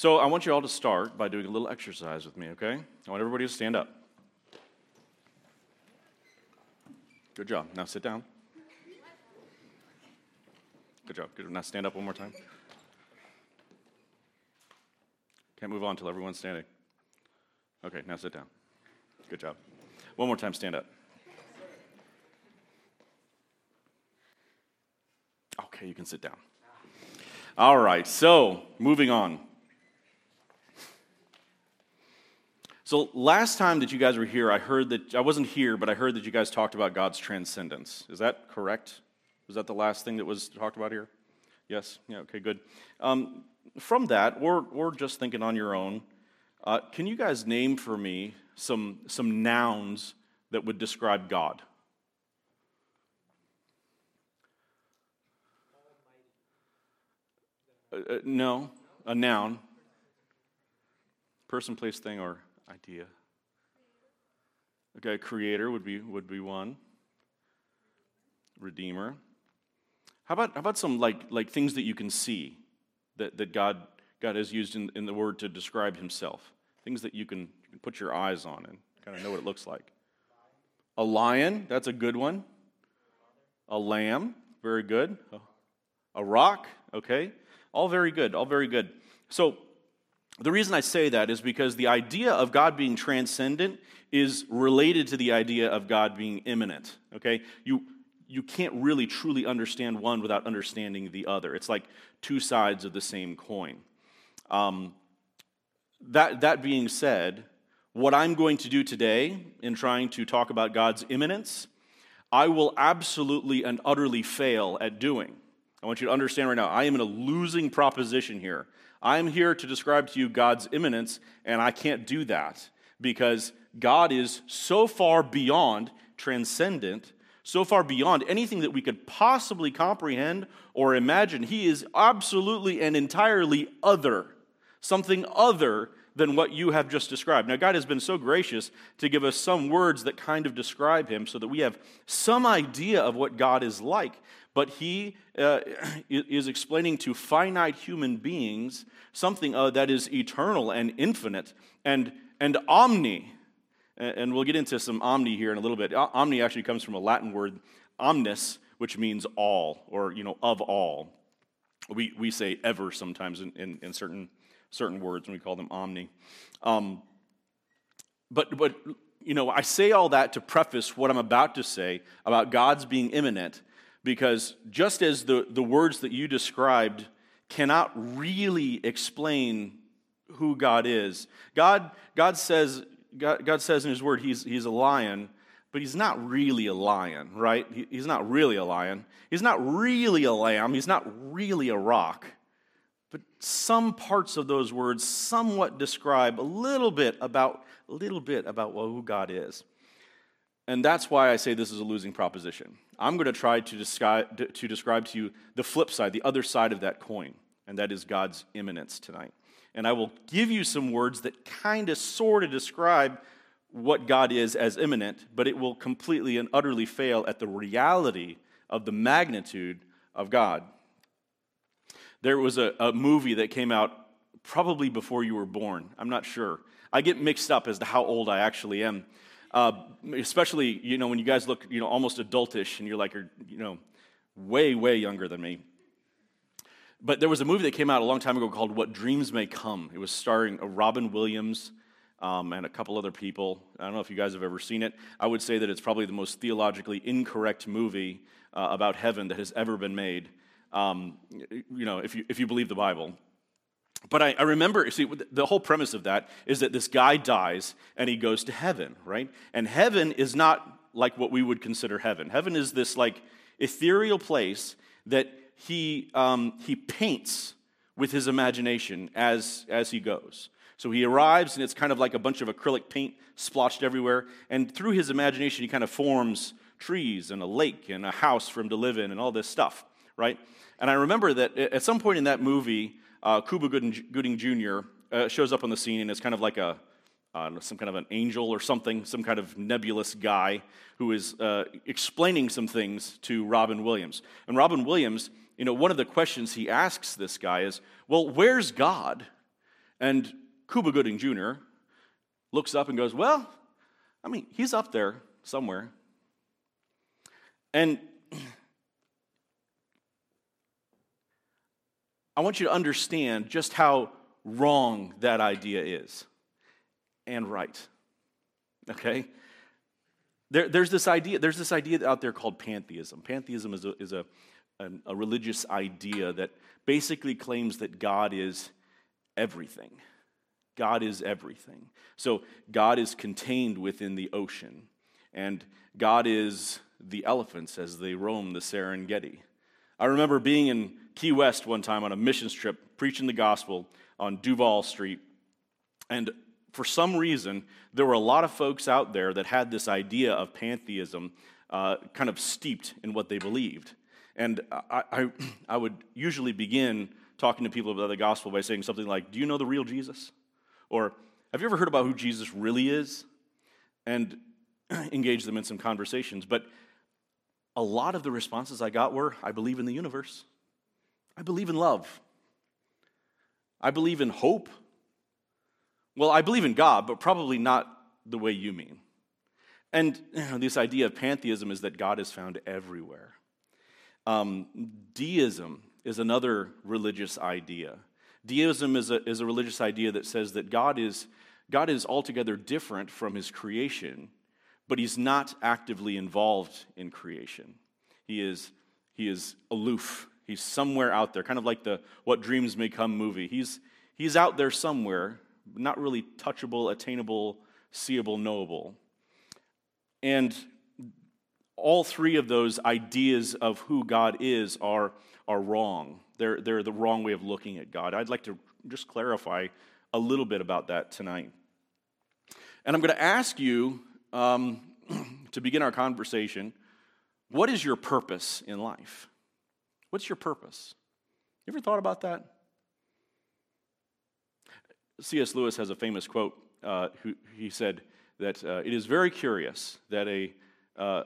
So I want you all to start by doing a little exercise with me, okay? I want everybody to stand up. Good job. Now sit down. Good job. Good. Now stand up one more time. Can't move on until everyone's standing. Okay, now sit down. Good job. One more time, stand up. Okay, you can sit down. All right, so moving on. So, last time that you guys were here, I heard that, I wasn't here, but I heard that you guys talked about God's transcendence. Is that correct? Was that the last thing that was talked about here? Yes? Yeah, okay, good. Um, from that, or, or just thinking on your own, uh, can you guys name for me some, some nouns that would describe God? Uh, uh, no, a noun. Person, place, thing, or idea. Okay, creator would be would be one. Redeemer. How about how about some like like things that you can see that, that God God has used in, in the word to describe himself? Things that you can, you can put your eyes on and kind of know what it looks like. A lion, that's a good one. A lamb, very good. A rock, okay. All very good, all very good. So the reason I say that is because the idea of God being transcendent is related to the idea of God being immanent. Okay? You, you can't really truly understand one without understanding the other. It's like two sides of the same coin. Um, that, that being said, what I'm going to do today in trying to talk about God's immanence, I will absolutely and utterly fail at doing. I want you to understand right now, I am in a losing proposition here. I'm here to describe to you God's immanence, and I can't do that because God is so far beyond transcendent, so far beyond anything that we could possibly comprehend or imagine. He is absolutely and entirely other, something other than what you have just described. Now, God has been so gracious to give us some words that kind of describe Him so that we have some idea of what God is like but he uh, is explaining to finite human beings something uh, that is eternal and infinite and, and omni. And we'll get into some omni here in a little bit. Omni actually comes from a Latin word, omnis, which means all or you know of all. We, we say ever sometimes in, in, in certain, certain words and we call them omni. Um, but, but you know, I say all that to preface what I'm about to say about God's being immanent because just as the, the words that you described cannot really explain who God is, God, God, says, God, God says in His Word he's, he's a lion, but He's not really a lion, right? He, he's not really a lion. He's not really a lamb. He's not really a rock. But some parts of those words somewhat describe a little bit about a little bit about who God is. And that's why I say this is a losing proposition. I'm going to try to describe, to describe to you the flip side, the other side of that coin, and that is God's immanence tonight. And I will give you some words that kind of sort of describe what God is as immanent, but it will completely and utterly fail at the reality of the magnitude of God. There was a, a movie that came out probably before you were born. I'm not sure. I get mixed up as to how old I actually am. Uh, especially, you know, when you guys look, you know, almost adultish and you're like, you know, way, way younger than me. But there was a movie that came out a long time ago called What Dreams May Come. It was starring Robin Williams um, and a couple other people. I don't know if you guys have ever seen it. I would say that it's probably the most theologically incorrect movie uh, about heaven that has ever been made. Um, you know, if you, if you believe the Bible. But I, I, remember, see, the whole premise of that is that this guy dies and he goes to heaven, right? And heaven is not like what we would consider heaven. Heaven is this like ethereal place that he, um, he paints with his imagination as, as he goes. So he arrives and it's kind of like a bunch of acrylic paint splotched everywhere. And through his imagination, he kind of forms trees and a lake and a house for him to live in and all this stuff, right? And I remember that at some point in that movie, uh, Cuba Gooding Jr. Uh, shows up on the scene and is kind of like a uh, some kind of an angel or something, some kind of nebulous guy who is uh, explaining some things to Robin Williams. And Robin Williams, you know, one of the questions he asks this guy is, "Well, where's God?" And Cuba Gooding Jr. looks up and goes, Well, I mean, he's up there somewhere. And I want you to understand just how wrong that idea is and right. Okay? There, there's this idea. There's this idea out there called pantheism. Pantheism is a, is a, a, a religious idea that basically claims that God is everything. God is everything. So God is contained within the ocean, and God is the elephants as they roam the Serengeti. I remember being in Key West one time on a missions trip, preaching the gospel on Duval Street, and for some reason, there were a lot of folks out there that had this idea of pantheism uh, kind of steeped in what they believed. And I, I, I, would usually begin talking to people about the gospel by saying something like, Do you know the real Jesus? Or, Have you ever heard about who Jesus really is? And engage them in some conversations. But a lot of the responses I got were, I believe in the universe. I believe in love. I believe in hope. Well, I believe in God, but probably not the way you mean. And you know, this idea of pantheism is that God is found everywhere. Um, deism is another religious idea. Deism is a, is a religious idea that says that God is, God is altogether different from his creation, but he's not actively involved in creation. He is, he is aloof. He's somewhere out there, kind of like the What Dreams May Come movie. He's, he's out there somewhere, not really touchable, attainable, seeable, knowable. And all three of those ideas of who God is are, are wrong. They're, they're the wrong way of looking at God. I'd like to just clarify a little bit about that tonight. And I'm going to ask you um, to begin our conversation what is your purpose in life? What's your purpose? You ever thought about that? C.S. Lewis has a famous quote. Uh, who, he said that uh, it is very curious that a, uh,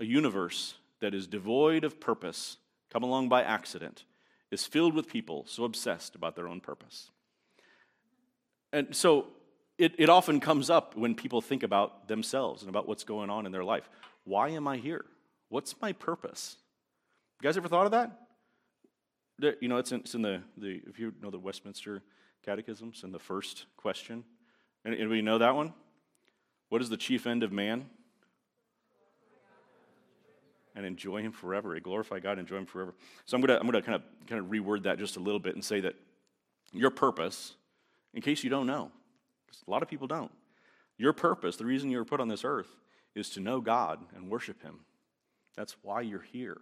a universe that is devoid of purpose, come along by accident, is filled with people so obsessed about their own purpose. And so it, it often comes up when people think about themselves and about what's going on in their life. Why am I here? What's my purpose? You guys ever thought of that? You know, it's in, it's in the, the, if you know the Westminster Catechisms in the first question. Anybody know that one? What is the chief end of man? And enjoy him forever. And glorify God, and enjoy him forever. So I'm gonna, I'm gonna kind of kind of reword that just a little bit and say that your purpose, in case you don't know, a lot of people don't, your purpose, the reason you were put on this earth, is to know God and worship Him. That's why you're here.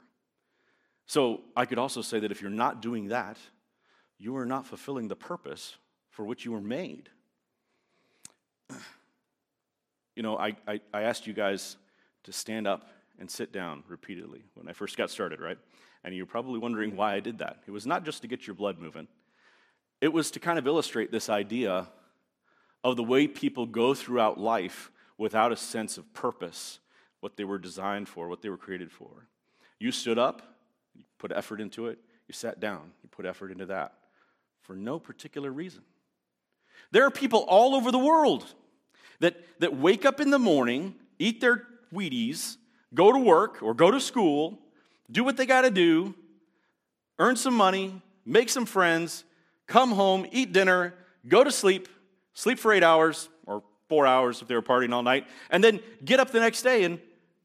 So I could also say that if you're not doing that, you are not fulfilling the purpose for which you were made. You know, I, I, I, asked you guys to stand up and sit down repeatedly when I first got started, right? And you're probably wondering why I did that. It was not just to get your blood moving, it was to kind of illustrate this idea of the way people go throughout life without a sense of purpose, what they were designed for, what they were created for. You stood up, you put effort into it, you sat down, you put effort into that for no particular reason. There are people all over the world that, that wake up in the morning, eat their Wheaties, go to work or go to school, do what they got to do, earn some money, make some friends, come home, eat dinner, go to sleep, sleep for eight hours or four hours if they were partying all night, and then get up the next day and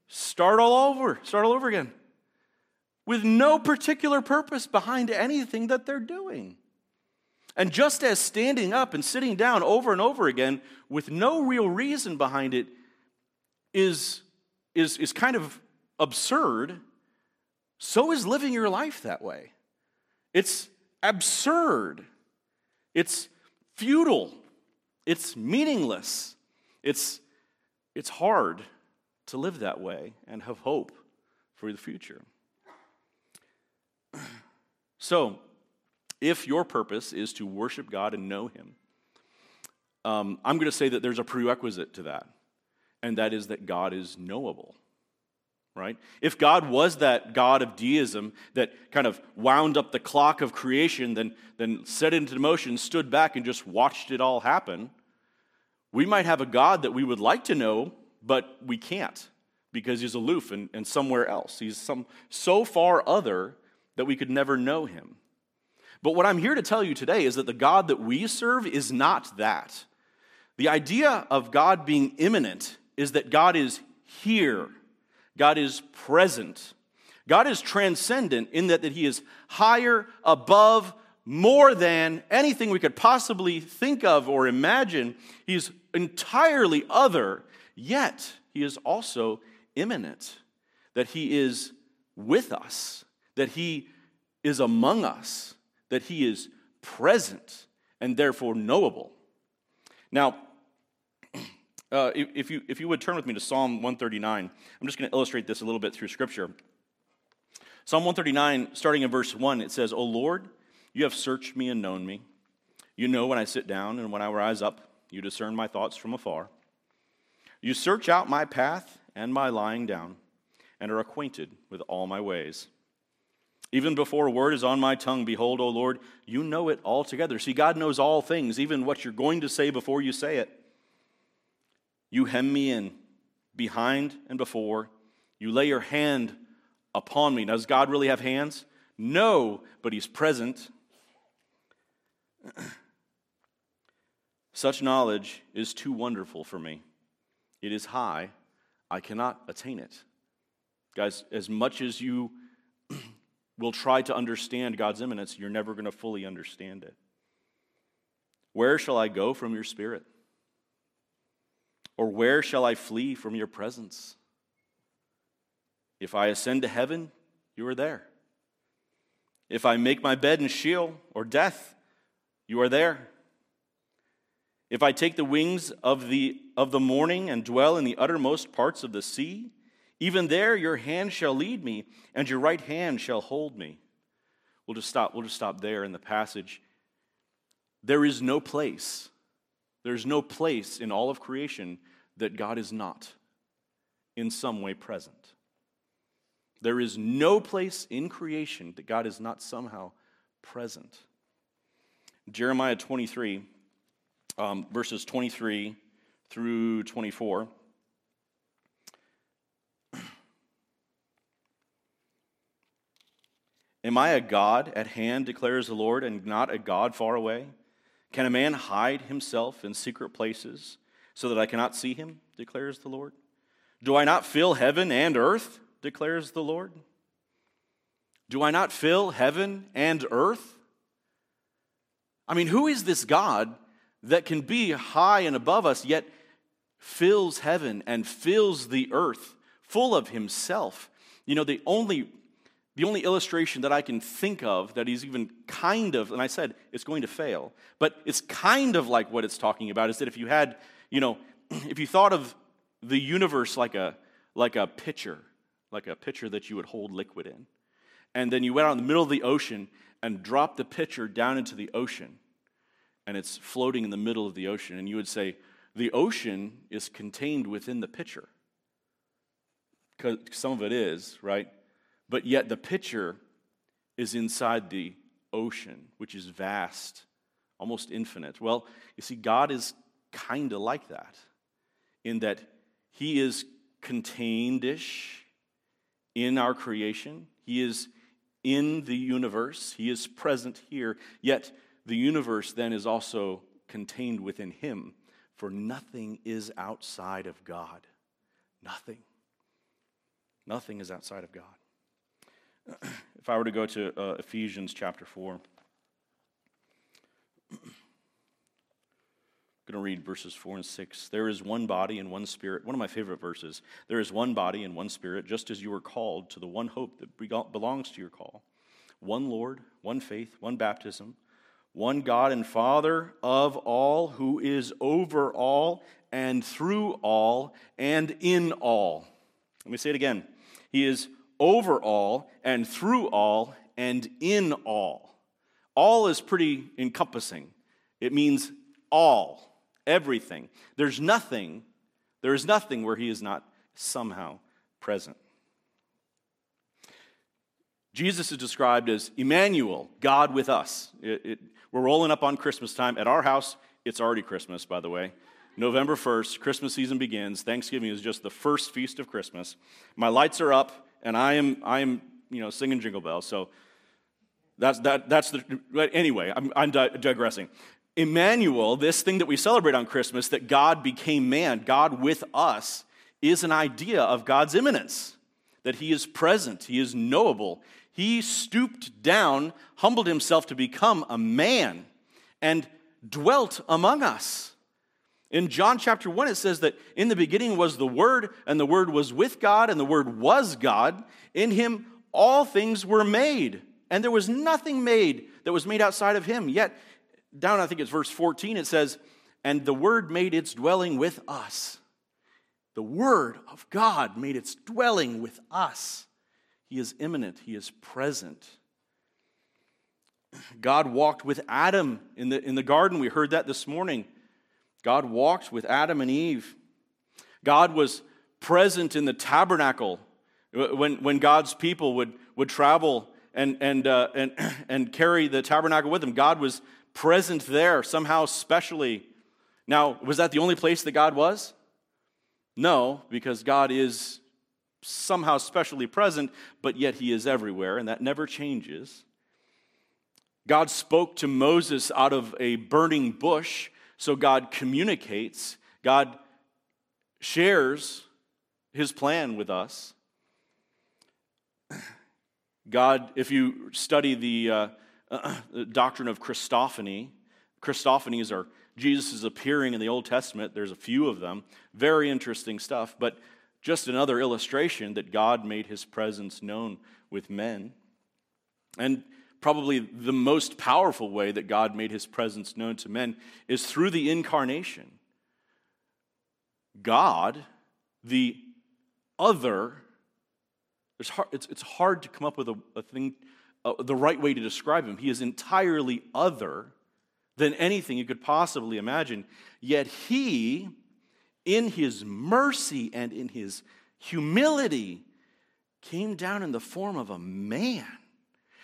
start all over, start all over again with no particular purpose behind anything that they're doing. And just as standing up and sitting down over and over again with no real reason behind it is, is, is kind of absurd, so is living your life that way. It's absurd. It's futile. It's meaningless. It's, it's hard to live that way and have hope for the future. So, if your purpose is to worship God and know Him, um, I'm going to say that there's a prerequisite to that, and that is that God is knowable. Right? If God was that God of deism that kind of wound up the clock of creation, then, then set it into motion, stood back, and just watched it all happen, we might have a God that we would like to know, but we can't because he's aloof and, and somewhere else. He's some, so far other that we could never know him. But what I'm here to tell you today is that the God that we serve is not that. The idea of God being immanent is that God is here, God is present. God is transcendent in that, that He is higher, above, more than anything we could possibly think of or imagine. He's entirely other, yet He is also immanent, that He is with us, that He is among us, that He is present and therefore knowable. Now, uh, if, you, if you would turn with me to Psalm 139, I'm just going to illustrate this a little bit through Scripture. Psalm 139, starting in verse 1, it says, O Lord, you have searched me and known me. You know when I sit down and when I rise up. You discern my thoughts from afar. You search out my path and my lying down, and are acquainted with all my ways. Even before a word is on my tongue, behold, O Lord, you know it altogether. See, God knows all things, even what you're going to say before you say it. You hem me in behind and before. You lay your hand upon me. Now, does God really have hands? No, but He's present. Such knowledge is too wonderful for me. It is high. I cannot attain it. Guys, as much as you will try to understand God's immanence, you're never going to fully understand it. Where shall I go from your spirit? Or where shall I flee from your presence? If I ascend to heaven, you are there. If I make my bed in Sheol or death, you are there. If I take the wings of the, of the morning and dwell in the uttermost parts of the sea, even there your hand shall lead me, and your right hand shall hold me. We'll just stop, we'll just stop there in the passage. There is no place, there's no place in all of creation that God is not in some way present. There is no place in creation that God is not somehow present. Jeremiah 23 um, verses 23 through 24. Am I a God at hand, declares the Lord, and not a God far away? Can a man hide himself in secret places so that I cannot see him, declares the Lord? Do I not fill heaven and earth, declares the Lord? Do I not fill heaven and earth? I mean, who is this God that can be high and above us, yet fills heaven and fills the earth full of himself. You know, the only the only illustration that I can think of that is even kind of, and I said it's going to fail, but it's kind of like what it's talking about is that if you had, you know, if you thought of the universe like a like a pitcher, like a pitcher that you would hold liquid in, and then you went out in the middle of the ocean and dropped the pitcher down into the ocean, and it's floating in the middle of the ocean, and you would say, the ocean is contained within the pitcher. Because some of it is, right? But yet the pitcher is inside the ocean, which is vast, almost infinite. Well, you see, God is kind of like that, in that He is contained ish in our creation, He is in the universe, He is present here, yet the universe then is also contained within him, for nothing is outside of God. Nothing. Nothing is outside of God. If I were to go to uh, Ephesians chapter 4, I'm going to read verses 4 and 6. There is one body and one spirit. One of my favorite verses. There is one body and one spirit, just as you were called to the one hope that belongs to your call. One Lord, one faith, one baptism one God and Father of all, who is over all and through all and in all. Let me say it again. He is over all and through all and in all. All is pretty encompassing. It means all, everything. There's nothing, there is nothing where he is not somehow present. Jesus is described as Emmanuel, God with us. It, it, we're rolling up on Christmas time. At our house, it's already Christmas, by the way. November 1st, Christmas season begins. Thanksgiving is just the first feast of Christmas. My lights are up, and I am, I am you know, singing Jingle Bells. So that's, that, that's the, anyway, I'm, I'm digressing. Emmanuel, this thing that we celebrate on Christmas, that God became man, God with us, is an idea of God's immanence, that he is present, he is knowable. He stooped down, humbled himself to become a man, and dwelt among us. In John chapter 1, it says that in the beginning was the Word, and the Word was with God, and the Word was God. In him all things were made, and there was nothing made that was made outside of him. Yet, down I think it's verse 14, it says, And the Word made its dwelling with us. The Word of God made its dwelling with us. He is immanent, He is present. God walked with Adam in the, in the garden. We heard that this morning. God walked with Adam and Eve. God was present in the tabernacle when, when God's people would, would travel and, and, uh, and, and carry the tabernacle with them. God was present there somehow specially. Now, was that the only place that God was? No, because God is somehow specially present, but yet he is everywhere, and that never changes. God spoke to Moses out of a burning bush so God communicates, God shares his plan with us. God, if you study the, uh, uh, doctrine of Christophany, Christophanies are Jesus' is appearing in the Old Testament. There's a few of them. Very interesting stuff, but just another illustration that God made his presence known with men. And probably the most powerful way that God made his presence known to men is through the incarnation. God, the other, it's hard, it's, it's hard to come up with a, a thing, uh, the right way to describe him. He is entirely other than anything you could possibly imagine. Yet he, in his mercy and in his humility, came down in the form of a man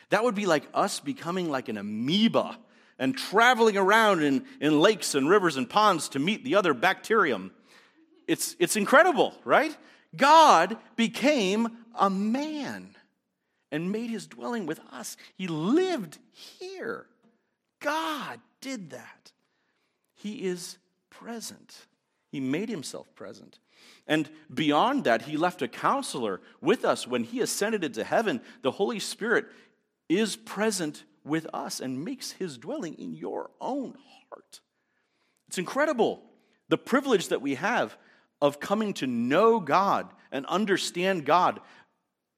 that would be like us becoming like an amoeba and traveling around in, in lakes and rivers and ponds to meet the other bacterium. It's, it's incredible, right? God became a man and made his dwelling with us. He lived here. God did that. He is present. He made himself present. And beyond that, he left a counselor with us when he ascended into heaven. The Holy Spirit is present with us and makes his dwelling in your own heart. It's incredible the privilege that we have of coming to know God and understand God.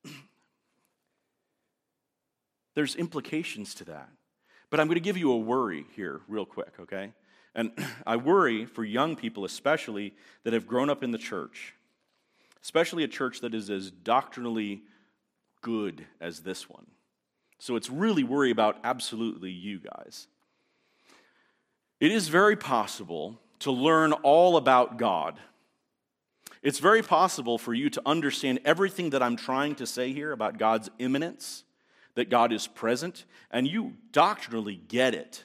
There's implications to that. But I'm going to give you a worry here, real quick, okay? And I worry for young people, especially that have grown up in the church, especially a church that is as doctrinally good as this one. So it's really worry about absolutely you guys. It is very possible to learn all about God. It's very possible for you to understand everything that I'm trying to say here about God's immanence, that God is present, and you doctrinally get it.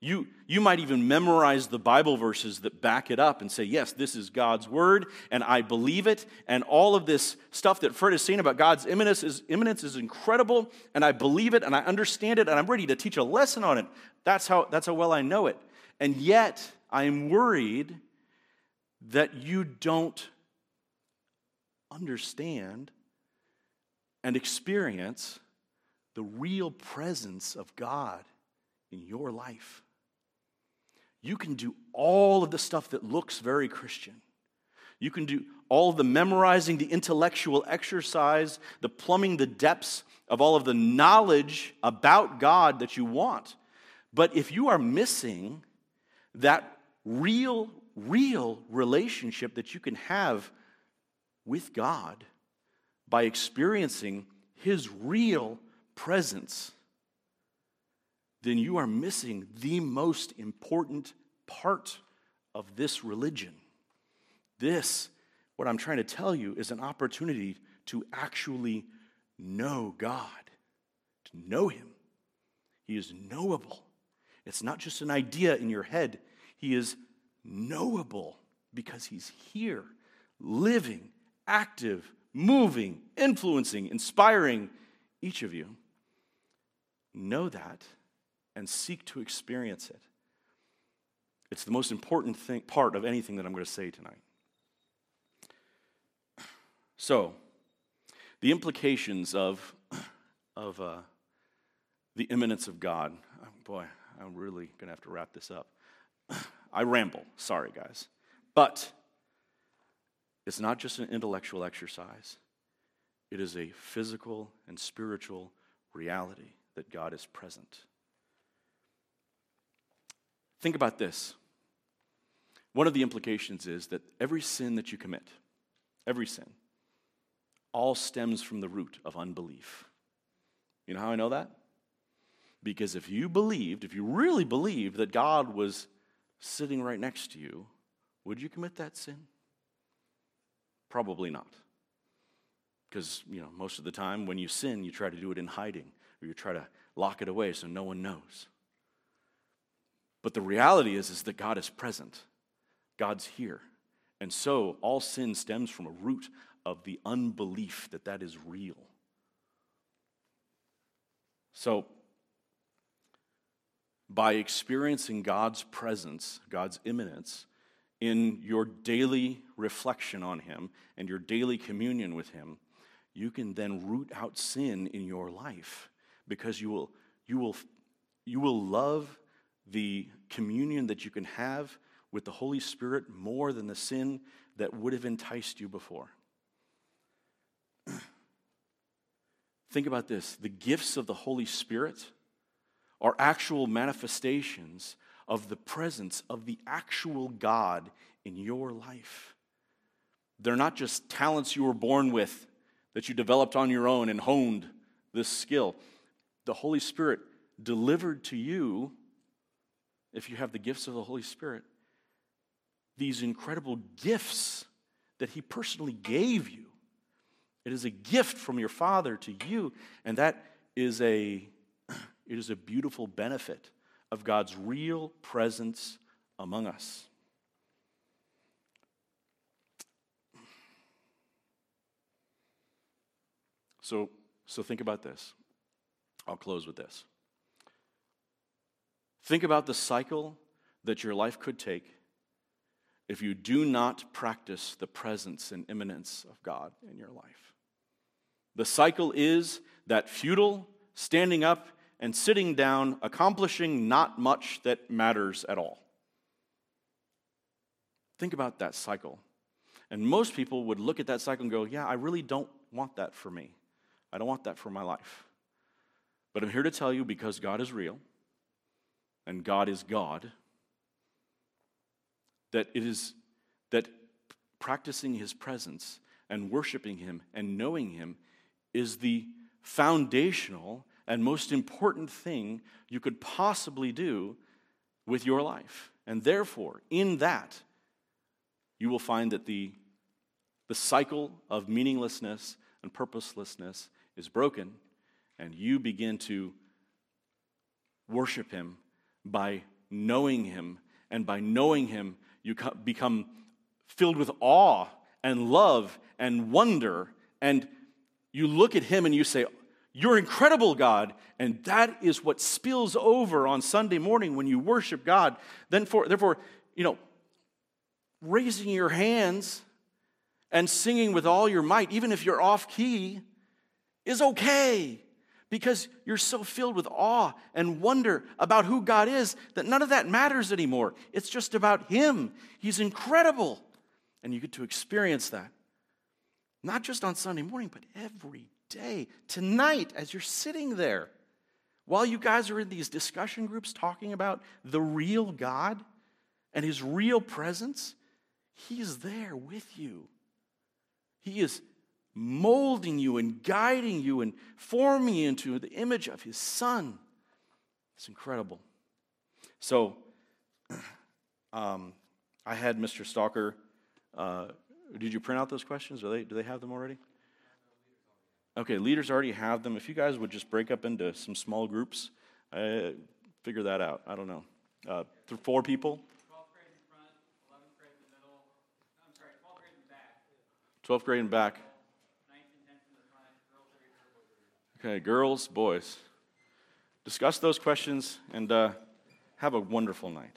You, you might even memorize the Bible verses that back it up and say, Yes, this is God's word, and I believe it. And all of this stuff that Fred is saying about God's imminence is, immanence is incredible, and I believe it, and I understand it, and I'm ready to teach a lesson on it. That's how, that's how well I know it. And yet, I am worried that you don't understand and experience the real presence of God in your life you can do all of the stuff that looks very Christian. You can do all of the memorizing, the intellectual exercise, the plumbing the depths of all of the knowledge about God that you want. But if you are missing that real, real relationship that you can have with God by experiencing His real presence, then you are missing the most important part of this religion. This, what I'm trying to tell you, is an opportunity to actually know God. to know him. He is knowable. It's not just an idea in your head, he is knowable because he's here, living, active, moving, influencing, inspiring each of you. Know that and seek to experience it. It's the most important thing, part of anything that I'm going to say tonight. So, the implications of, of uh, the immanence of God. Oh, boy, I'm really going to have to wrap this up. I ramble. Sorry, guys. But it's not just an intellectual exercise, it is a physical and spiritual reality that God is present. Think about this. One of the implications is that every sin that you commit, every sin, all stems from the root of unbelief. You know how I know that? Because if you believed, if you really believed that God was sitting right next to you, would you commit that sin? Probably not. Because, you know, most of the time when you sin, you try to do it in hiding or you try to lock it away so no one knows. But the reality is, is that God is present. God's here. And so all sin stems from a root of the unbelief that that is real. So, by experiencing God's presence, God's immanence, in your daily reflection on Him and your daily communion with Him, you can then root out sin in your life because you will, you will, you will love the communion that you can have with the Holy Spirit more than the sin that would have enticed you before. Think about this the gifts of the Holy Spirit are actual manifestations of the presence of the actual God in your life. They're not just talents you were born with that you developed on your own and honed this skill. The Holy Spirit delivered to you, if you have the gifts of the Holy Spirit, these incredible gifts that He personally gave you. It is a gift from your Father to you, and that is a, it is a beautiful benefit of God's real presence among us. So, so think about this. I'll close with this. Think about the cycle that your life could take if you do not practice the presence and immanence of God in your life. The cycle is that futile, standing up and sitting down, accomplishing not much that matters at all. Think about that cycle. And most people would look at that cycle and go, Yeah, I really don't want that for me. I don't want that for my life. But I'm here to tell you because God is real and God is God, that it is that practicing his presence and worshiping him and knowing him is the foundational and most important thing you could possibly do with your life. And therefore, in that, you will find that the, the cycle of meaninglessness and purposelessness is broken, and you begin to worship Him by knowing Him. And by knowing Him, you become filled with awe and love and wonder. And you look at Him and you say, You're incredible, God. And that is what spills over on Sunday morning when you worship God. Then for, therefore, you know, raising your hands and singing with all your might, even if you're off key, is okay because you're so filled with awe and wonder about who God is that none of that matters anymore. It's just about Him. He's incredible. And you get to experience that. Not just on Sunday morning, but every day. Tonight, as you're sitting there, while you guys are in these discussion groups talking about the real God and His real presence, He's there with you. He is molding you and guiding you and forming you into the image of his son. It's incredible. So, um, I had Mr. Stalker. Uh, did you print out those questions? Are they, do they have them already? Okay, leaders already have them. If you guys would just break up into some small groups, I figure that out. I don't know. Uh, four people? 12th grade in front, grade in the middle. Grade in back. 12th grade in back. Okay, girls, boys, discuss those questions and uh, have a wonderful night.